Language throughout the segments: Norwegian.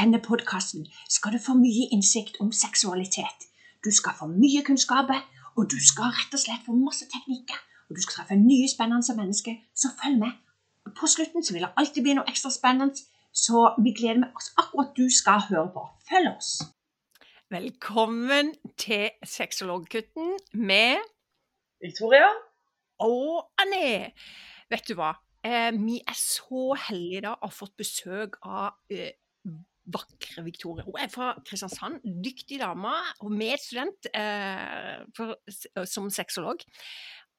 denne podkasten skal du få mye innsikt om seksualitet. Du skal få mye kunnskaper, og du skal rett og slett få masse teknikker. Og du skal treffe nye spennende mennesker, så følg med. På slutten så vil det alltid bli noe ekstra spennende, så vi gleder oss akkurat du skal høre på. Følg oss. Velkommen til Sexologgutten med Victoria? og Anne. Vet du hva? Eh, vi er så heldige da å ha fått besøk av eh, vakre Victoria. Hun er fra Kristiansand. Dyktig dame og medstudent eh, for, som sexolog.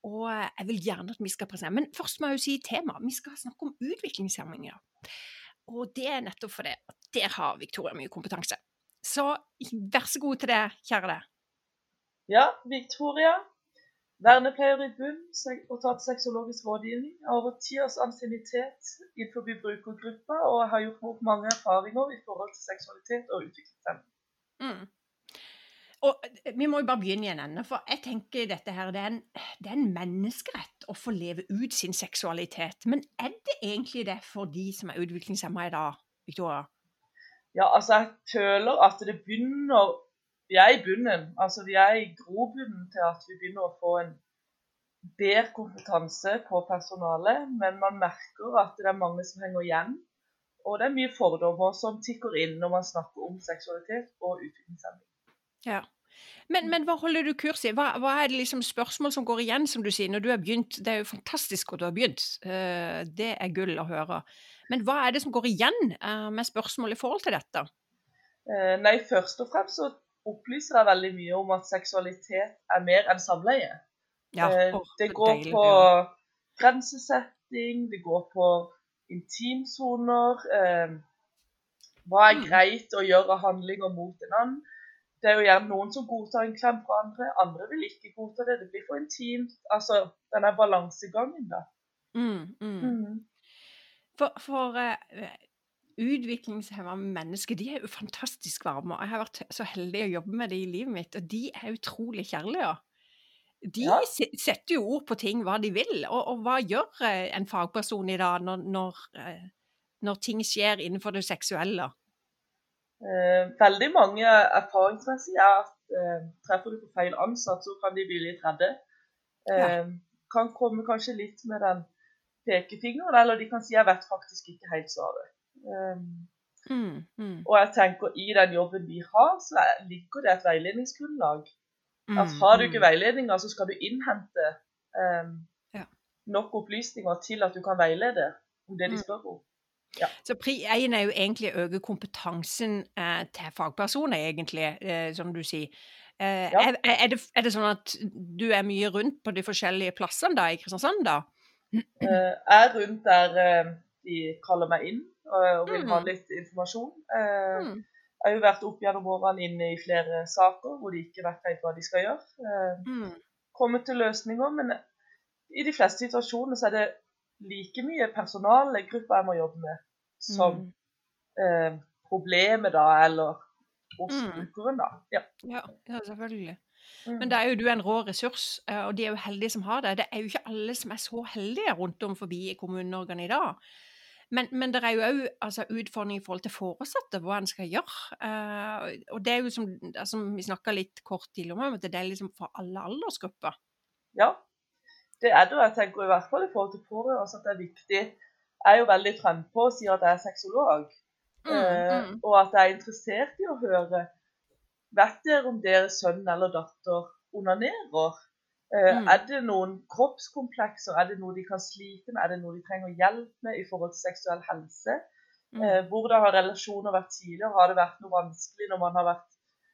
Og jeg vil gjerne at vi skal presentere Men først må jeg jo si tema. Vi skal snakke om utviklingshemming i. Og det er nettopp fordi at der har Victoria mye kompetanse. Så vær så god til det, kjære deg. Ja, Victoria. Vernepleier i bunn og tatt sexologisk rådgivning. Jeg har over ti års ansiennitet innenfor brukergruppa og har gjort meg opp mange erfaringer i forhold til seksualitet og utviklingshemming. Mm. Og eh, vi må jo bare begynne i en ende, for jeg tenker dette her, det er, en, det er en menneskerett å få leve ut sin seksualitet. Men er det egentlig det for de som er utviklingshemma i dag, Victoria? Ja, altså jeg føler at det begynner Vi er i bunnen. Altså vi er i grobunnen til at vi begynner å få en bedre kompetanse på personalet, men man merker at det er mange som henger igjen. Og det er mye fordommer som tikker inn når man snakker om seksualitet og utviklingshemming. Ja. Men, men hva holder du kurs i? Hva, hva er det liksom spørsmål som går igjen, som du sier, når du har begynt? Det er jo fantastisk at du har begynt. Eh, Det er gull å høre. Men hva er det som går igjen eh, med spørsmål i forhold til dette? Eh, nei, først og fremst så opplyser jeg veldig mye om at seksualitet er mer enn samleie. Ja, oh, det går deilig på å grensesetting, det går på intimsoner. Eh, hva er Mm. greit å gjøre av handlinger mot en annen? Det er jo gjerne noen som godtar en klem fra andre, andre vil ikke godta det. Det blir for intimt. Altså denne balansegangen, da. Mm, mm. Mhm. For, for eh, utviklingshemma mennesker de er jo fantastisk varme. og Jeg har vært så heldig å jobbe med det i livet mitt, og de er utrolig kjærlige. De Ja. setter jo ord på ting, hva de vil. Og, og hva gjør eh, en fagperson i dag når, når, eh, når ting skjer innenfor det seksuelle? Eh, veldig mange erfaringsmessig er at eh, treffer du på feil ansatt, så kan de bli litt redde. Eh, Kan komme kanskje litt med den pekefingeren, eller de kan si 'jeg vet faktisk ikke helt svaret'. Eh, Mm, mm, og jeg tenker i den jobben vi har, så er- ligger det et veiledningsgrunnlag. mm, At har du mm. ikke veiledninger, så skal du innhente um, Ja. nok opplysninger til at du kan veilede om det de Mm. spør om. Så pri én er jo egentlig å øke kompetansen eh, til fagpersoner, egentlig, eh, som du sier. Eh, er, er, det, er det sånn at du er mye rundt på de forskjellige plassene da, i Kristiansand, da? Eh, jeg er rundt der eh, de kaller meg inn og, og vil ha Mm. litt informasjon. Eh, Mm. Jeg har jo vært opp gjennom årene inne i flere saker hvor de ikke vet helt hva de skal gjøre. Eh, Mm. kommet til løsninger, men i de fleste situasjoner så er det like mye personalgrupper jeg må jobbe med, som eh, problemet da, eller hos brukeren da. Ja. Ja, ja, selvfølgelig. Mm. Men da er jo du en rå ressurs, eh, og de er jo heldige som har det. Det er jo ikke alle som er så heldige rundt om forbi i Kommune-Norge i dag. Men, men det er jo òg altså, utfordringer i forhold til foresatte, hva en skal gjøre. Uh, og det er jo som, altså, vi snakka litt kort tidligere om, at det er liksom for alle aldersgrupper. Ja, det er det. Jeg tenker i hvert fall i forhold til pårørende at det er viktig. Jeg er jo veldig frempå og sier at jeg er sexolog. Mm, eh, mm. Og at jeg er interessert i å høre Vet dere om deres sønn eller datter onanerer? Eh, Mm. Er det noen kroppskomplekser? Er det noe de kan slite med? Er det noe de trenger hjelp med i forhold til seksuell helse? Mm. Eh, hvordan har relasjoner vært tidligere? Har det vært noe vanskelig når man har vært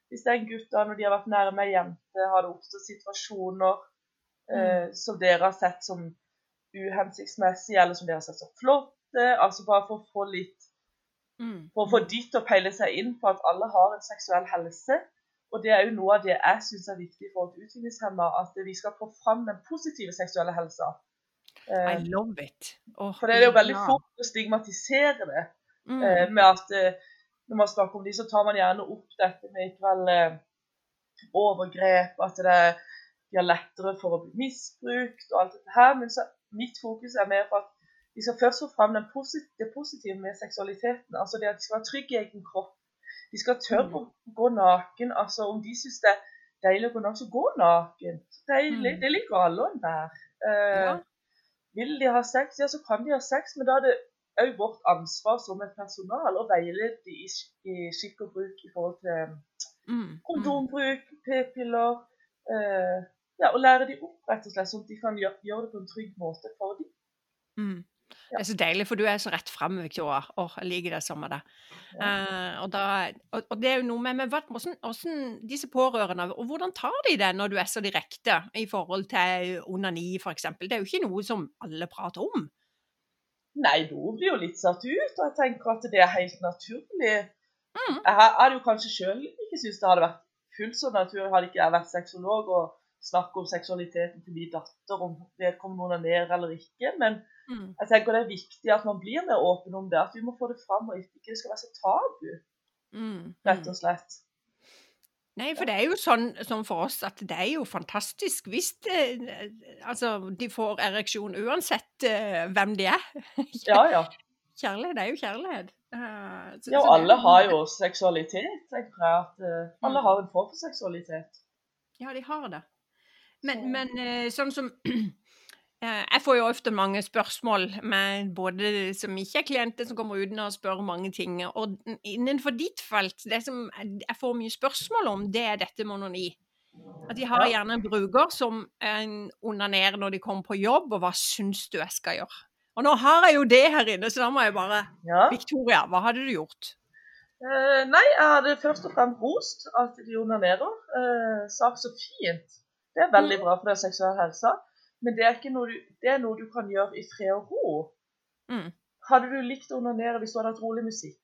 Hvis det er en gutt da, når de har vært nærme ei jente, har det oppstått situasjoner eh, som dere har sett som uhensiktsmessige, eller som dere har sett som flotte? Altså bare for å få litt Mm. For å få ditt å peile seg inn på at alle har en seksuell helse. Og det er jo noe av det jeg syns er viktig for utviklingshemma, at vi skal få fram den positive seksuelle helsa. I Eh, love it. Oh, for det er jo veldig fort å stigmatisere det. Mm. Eh, med at eh, når man snakker om de, så tar man gjerne opp dette med ikke vel eh, overgrep, at det er, de har lettere for å bli misbrukt og alt dette her. Men så mitt fokus er mer på at vi skal først få fram posit det positive med seksualiteten. Altså det at de skal være trygge i egen kropp. De skal tørre å gå naken. altså Om de syns det er deilig å gå naken, så gå naken. Deilig, Mm. Det liker alle og enhver. Eh, Ja. Vil de ha sex, ja, så kan de ha sex, men da er det òg vårt ansvar som et personal å veilede de i, i skikk og bruk i forhold til Mm. Mm. kondombruk, p-piller. Eh, ja, og lære de opp, rett og slett, sånn at de kan gjøre, gjøre det på en trygg måte for dem. Mm. Det er så deilig, for du er så rett frem, Victoria. Åh, jeg liker det samme det. Uh, og, da, og, og det er jo noe med, med hvordan, hvordan disse pårørende, og hvordan tar de det når du er så direkte i forhold til onani, for eksempel? Det er jo ikke noe som alle prater om. Nei, noen blir jo litt satt ut, og jeg tenker at det er helt naturlig. Mm. Jeg hadde jo kanskje sjøl ikke syntes det hadde vært fullt så naturlig hadde ikke jeg vært sexolog og snakket om seksualiteten til min datter, om vedkommende onanerer eller ikke. Men Mm. jeg tenker det er viktig at man blir mer åpen om det, at vi må få det fram, og ikke det skal være så tabu, Mm. rett og slett. Nei, for det er jo sånn, sånn for oss at det er jo fantastisk hvis det, altså, de får ereksjon uansett uh, hvem de er. Ja, ja. Kjærlighet er jo kjærlighet. Uh, så- Ja, og alle har jo seksualitet, Jeg tror at uh, Alle Mm. har en form for seksualitet. Ja, de har det. Men, men eh, sånn som eh, Jeg får jo ofte mange spørsmål med både som ikke er klienter, som kommer uten å spørre mange ting. Og innenfor ditt felt, det som jeg får mye spørsmål om, det er dette med onani. At de har gjerne en bruker som eh, onanerer når de kommer på jobb, og hva syns du jeg skal gjøre? Og nå har jeg jo det her inne, så da må jeg bare Ja. Victoria, hva hadde du gjort? Eh, nei, jeg hadde først og fremst rost at de onanerer. Eh, sagt så fint. Det er veldig Mm. bra for den seksuelle helsa. Men det er, noe du, det er noe du kan gjøre i fred og ro. Mm. Hadde du likt å onanere hvis du hadde hatt rolig musikk?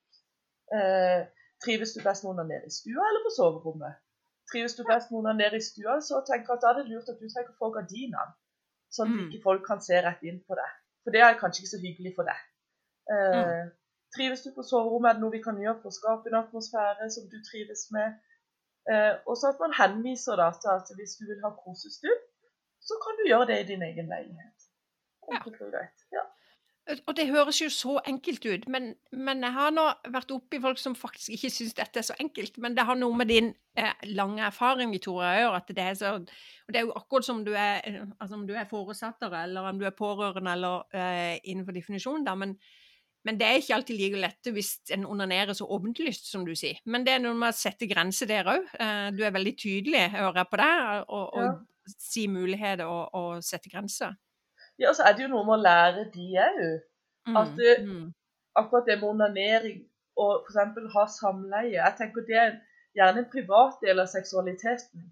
Eh, trives du best med å onanere i stua eller på soverommet? Trives du best med å onanere i stua, så tenker jeg at da er det lurt at du trekker på gardinene. Sånn at Mm. ikke folk kan se rett inn på deg. For det er kanskje ikke så hyggelig for deg. Eh, Trives du på soverommet, er det noe vi kan gjøre for å skape en atmosfære som du trives med. Eh, og så at man henviser da til at hvis du vil ha kosestund, så kan du gjøre det i din egen leilighet. Enkelt og greit. Ja. Og det høres jo så enkelt ut, men, men jeg har nå vært oppi folk som faktisk ikke syns dette er så enkelt. Men det har noe med din eh, lange erfaring Victoria, å gjøre. at det er så, og det er jo akkurat som du er, eh, altså om du er foresatter, eller om du er pårørende, eller eh, innenfor definisjonen, da. Men, men det er ikke alltid like lett hvis en onanerer så åpenlyst, som du sier. Men det er noe med å sette grenser der òg. Eh, du er veldig tydelig, hører jeg på deg, og, og Ja. si muligheter og, og sette grenser. ja, og så er det jo noe med å lære de òg. Mm, At det- mm, Akkurat det med onanering og f.eks. ha samleie. Jeg tenker det er gjerne en privat del av seksualiteten.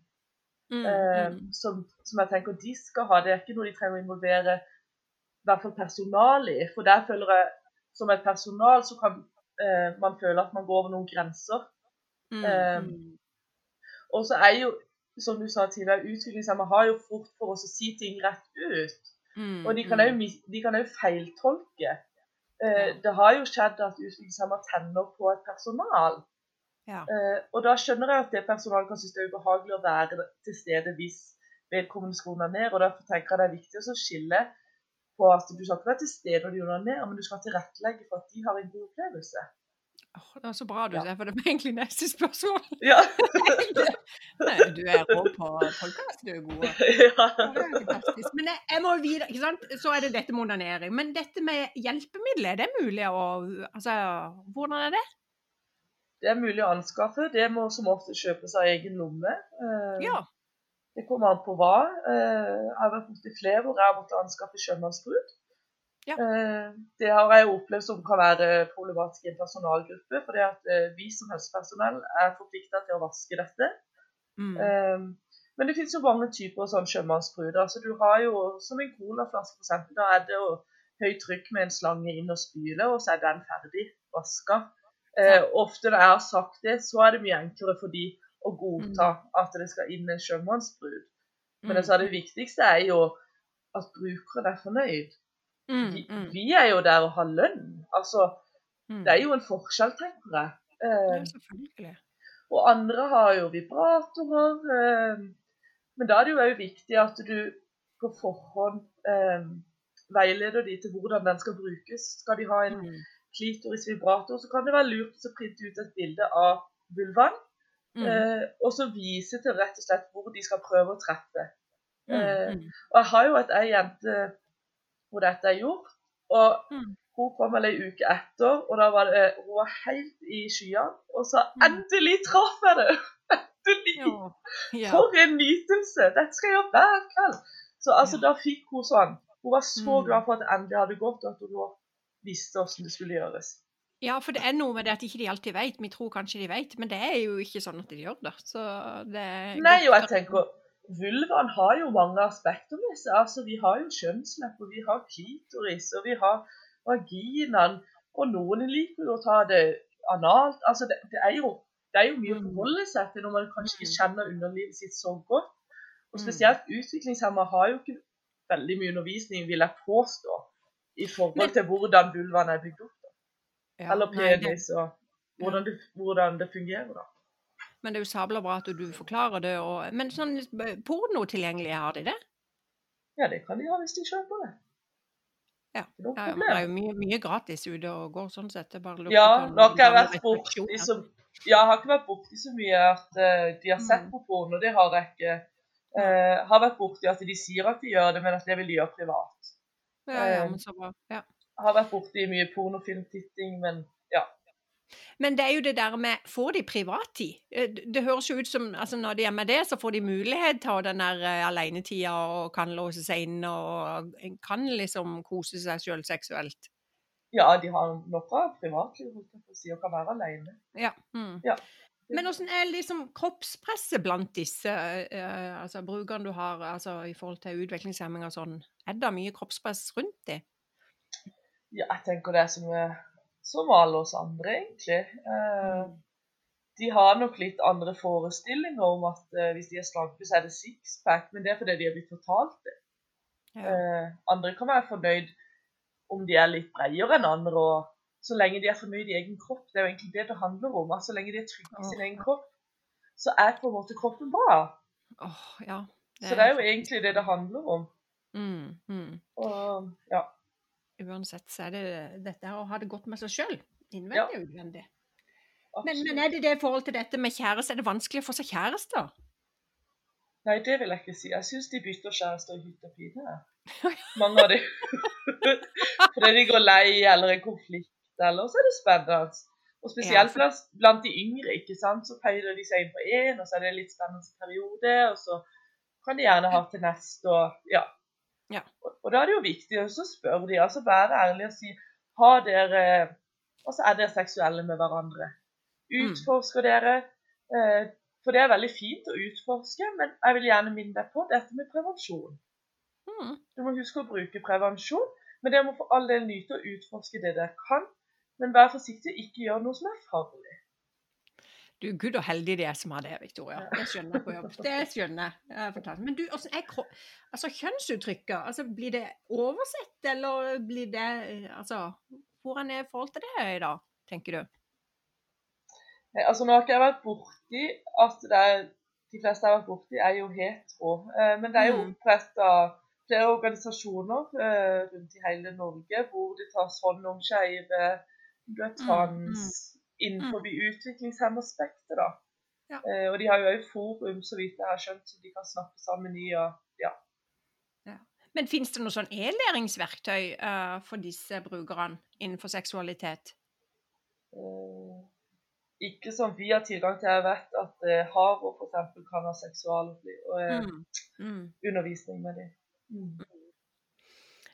mm, eh, mm. som, som jeg tenker de skal ha. Det er ikke noe de trenger å involvere i hvert fall personalet i. For der føler jeg som et personal så kan eh, man føle at man går over noen grenser. Mm, mm. Og så er jo, som du sa tidligere, utviklingshemmede har jo fort for oss å si ting rett ut. Mm, Og de kan mm. òg også feiltolke. Eh, Ja. det har jo skjedd at utviklingshemmede tenner på et personal. Ja. Eh, og da skjønner jeg at det personalet kan synes det er ubehagelig å være til stede hvis vedkommende skroner ned. Og derfor tenker jeg det er viktig å skille på at du skal ikke være til stede når de onanerer, men du skal tilrettelegge for at de har en god opplevelse. Åh, det var så bra du Ja. sa, for det var egentlig neste spørsmål. Ja. Nei, du er rå på podkast, du er god. ja. Men jeg, jeg må videre, ikke sant? Så er det dette med onanering. Men dette med hjelpemidler, er det mulig å Altså, hvordan er det? Det er mulig å anskaffe. Det må som ofte kjøpes av egen lomme. Eh, Ja. Det kommer an på hva. Eh, Jeg har vært borti flere hvor jeg har måttet anskaffe sjømannsbrud. Ja. Eh, Det har jeg opplevd som kan være problematisk i en personalgruppe. fordi at eh, vi som helsepersonell er forplikta til å vaske dette. Mm. Eh, Men det finnes jo mange typer sånn sjømannsbrud. Altså, du har jo som en colaflaske f.eks. Da er det jo høyt trykk med en slange inn og spyle, og så er den ferdig vaska. Ja. ofte når jeg har sagt det, så er det mye enklere for de å godta at det skal inn en sjømannsbrud. Men jeg altså, det viktigste er jo at brukeren er fornøyd. Mm, Vi, mm, vi er jo der og har lønn. Altså, mm. det er jo en forskjell, tenker jeg. Eh, og andre har jo vibratorer. Eh, men da er det jo òg viktig at du på forhånd eh, veileder de til hvordan den skal brukes. Skal de ha en klitorisk klitoris vibrator, så kan det være lurt å printe ut et bilde av vulvaen, Mm. eh, og så vise til rett og slett hvor de skal prøve å treffe. Mm. eh, Mm. Og jeg har jo et ei jente hvor dette er gjort, og Mm. hun kom vel ei uke etter, og da var det, hun var helt i skyene, og sa Mm. 'endelig traff jeg det'! Endelig! Ja. Ja. For en nytelse! Dette skal jeg gjøre hver kveld. Så altså, Ja. da fikk hun sånn. Hun var så Mm. glad for at det endelig hadde gått, og at hun visste hvordan det skulle gjøres. Ja, for det er noe med det at ikke de alltid vet. Vi tror kanskje de vet, men det er jo ikke sånn at de gjør det. Så det Nei, jo, jeg tenker Vulvaen har jo mange aspekter med seg. Altså, Vi har jo kjønnslepper, vi har klitoris, og vi har vaginaen. Og noen liker jo å ta det analt. Altså, det, det, er jo, det er jo mye å Mm. forholde seg til når man kanskje ikke Mm. kjenner underlivet sitt så godt. Og Mm. spesielt utviklingshemma har jo ikke veldig mye undervisning, vil jeg påstå, i forhold til hvordan vulvaen er bygd opp. Ja, Eller nei, det- penis, og hvordan det, hvordan det fungerer. da. Men det er jo sabla bra at du forklarer det. Og, men sånn eh, porno tilgjengelig, har de det? Ja, det kan de ha hvis de kjøper det. Ja. Det er, Ja, det er jo mye, mye gratis ute og går sånn sett. Det bare Ja, nok har jeg vært borti så ja, har ikke vært borti så mye at eh, de har sett Mm. på porno, det har jeg ikke. Eh, har vært borti at de sier at de gjør det, men at det vil de gjøre privat. Ja, ja, men så bra. Ja. Har vært borti mye pornofilmtitting, men ja. Men det er jo det der med Får de privattid? Eh, Det høres jo ut som altså når de er med det, så får de mulighet til å ha den der eh, alenetida og kan låse seg inn og kan liksom kose seg sjøl seksuelt. Ja, de har nok av privatliv, si, og kan være alene. Ja. Mm. Ja. Men hvordan er liksom kroppspresset blant disse uh, altså brukerne du har altså i forhold til utviklingshemming og sånn? Er det mye kroppspress rundt dem? Ja, jeg tenker det er som, som alle oss andre, egentlig. Eh, de har nok litt andre forestillinger om at eh, hvis de er slanke, så er det sixpack, men det er fordi de har blitt fortalt det. Ja. Eh, andre kan være fornøyd om de er litt bredere enn andre, og så lenge de er fornøyd i egen kropp. Det er jo egentlig det det handler om. at Så lenge de er trygge i sin egen kropp, så er på en måte kroppen bra. Oh, ja. Så det er jo egentlig det det handler om. mm, mm. Og ja. Uansett så er det dette å ha det godt med seg sjøl. Innvendig og utvendig. Men, men er det det i forhold til dette med kjæreste? Er det vanskelig å få seg kjærester? Nei, det vil jeg ikke si. Jeg syns de bytter kjærester i hytt og pine. Mange av de. Fordi de går lei eller en konflikt, eller så er det spennende. Og Ja, spesielt for- blant, blant de yngre, ikke sant. Så peiler de seg inn på én, og så er det en litt spennende periode, og så kan de gjerne ha til neste, og ja. Ja. Og, og da er det jo viktig å spørre de, altså være ærlig og si har dere Altså er dere seksuelle med hverandre? Mm. Utforsker dere? Eh, for det er veldig fint å utforske, men jeg vil gjerne minne deg på dette med prevensjon. Mm. Du må huske å bruke prevensjon, men dere må for all del nyte å utforske det dere kan. Men vær forsiktig, ikke gjør noe som er farlig. Du, gud og heldig de er som har det, Victoria. Det skjønner jeg på jobb. Det skjønner jeg. Men du, er kro altså, kjønnsuttrykket? Altså, blir det oversett, eller blir det eh, Altså, hvordan er forholdet til det i dag, tenker du? Nei, altså Nå har ikke jeg vært borti at det er, de fleste jeg har vært borti, er jo hetero. Eh, men det er jo Mm. oppretta flere organisasjoner eh, rundt i hele Norge hvor det tas hånd om skeive, du er Mm, trans, innenfor utviklingshemmerspektet, da. Ja. Eh, og de har jo òg forum, så vidt jeg har skjønt, som de kan snakke sammen i. og ja. Men finnes det noe sånn e-læringsverktøy uh, for disse brukerne innenfor seksualitet? Eh, ikke som vi har tilgang til. Jeg vet at eh, Haro f.eks. kan ha seksualundervisning Mm. Mm. med dem. Mm.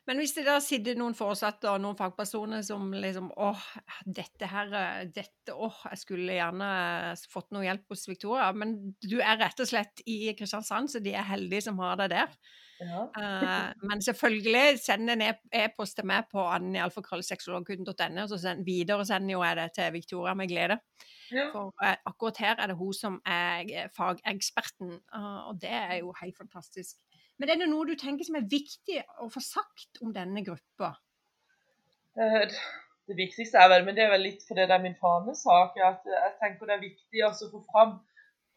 Men hvis det da sitter noen foresatte og noen fagpersoner som liksom åh, dette her, dette, åh, jeg skulle gjerne fått noe hjelp hos Victoria, men du er rett og slett i Kristiansand, så de er heldige som har deg der. Ja. uh, men selvfølgelig, send en e- e-post til meg på annialfakrøllsexologkunden.no, og så send, videre sender jo jeg det til Victoria med glede. Ja. For uh, akkurat her er det hun som er eh, fageksperten, uh, og det er jo helt fantastisk. Men er det noe du tenker som er viktig å få sagt om denne gruppa? Eh, Det viktigste er vel, men det er vel litt fordi det er min fanesak, at jeg tenker det er viktig å få fram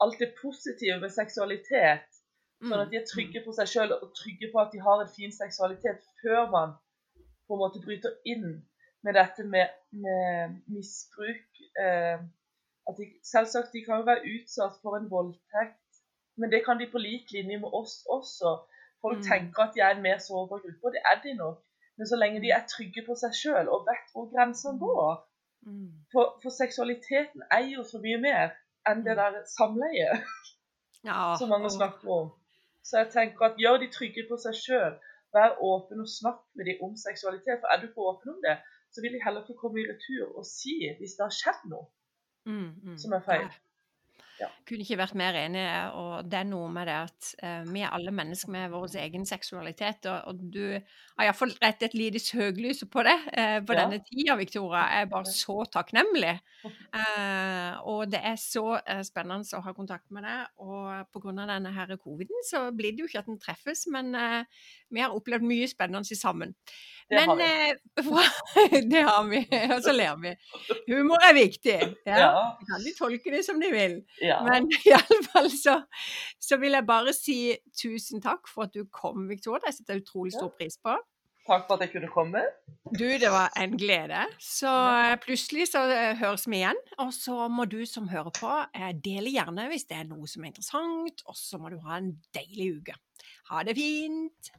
alt det positive med seksualitet. Sånn at de er trygge på seg sjøl og trygge på at de har en fin seksualitet før man på en måte bryter inn med dette med, med misbruk eh, at de, Selvsagt, de kan jo være utsatt for en voldtekt, men det kan de på lik linje med oss også. Folk Mm. tenker at de er en mer sårbar gruppe, og det er de nok. Men så lenge de er trygge på seg sjøl og vet hvor grensene går Mm. for, for seksualiteten er jo så mye mer enn det der samleiet Ja, som mange snakker om. Så jeg tenker at gjør de trygge på seg sjøl. Vær åpen og snakk med dem om seksualitet. For er du ikke åpen om det, så vil de heller få komme i retur og si hvis det har skjedd noe Mm, mm. som er feil. Nei. Ja. Kunne ikke vært mer enig, og det er noe med det at uh, vi er alle mennesker med vår egen seksualitet, og, og du har iallfall rett et lite søkelys på det uh, på Ja. denne tida, Victoria. Jeg er bare så takknemlig. Uh, og det er så spennende å ha kontakt med deg, og pga. denne her coviden så blir det jo ikke at en treffes, men vi har opplevd mye spennende sammen. Det har men vi. eh, det har vi, og så ler vi. Humor er viktig. Ja. Ja. Kan de tolke det som de vil. ja. Men iallfall så, så vil jeg bare si tusen takk for at du kom, Victoria. Det setter jeg utrolig stor pris på. Takk for at jeg kunne komme. Du, det var en glede. Så eh, plutselig så eh, høres vi igjen. Og så må du som hører på, dele gjerne hvis det er noe som er interessant. Og så må du ha en deilig uke. Ha det fint.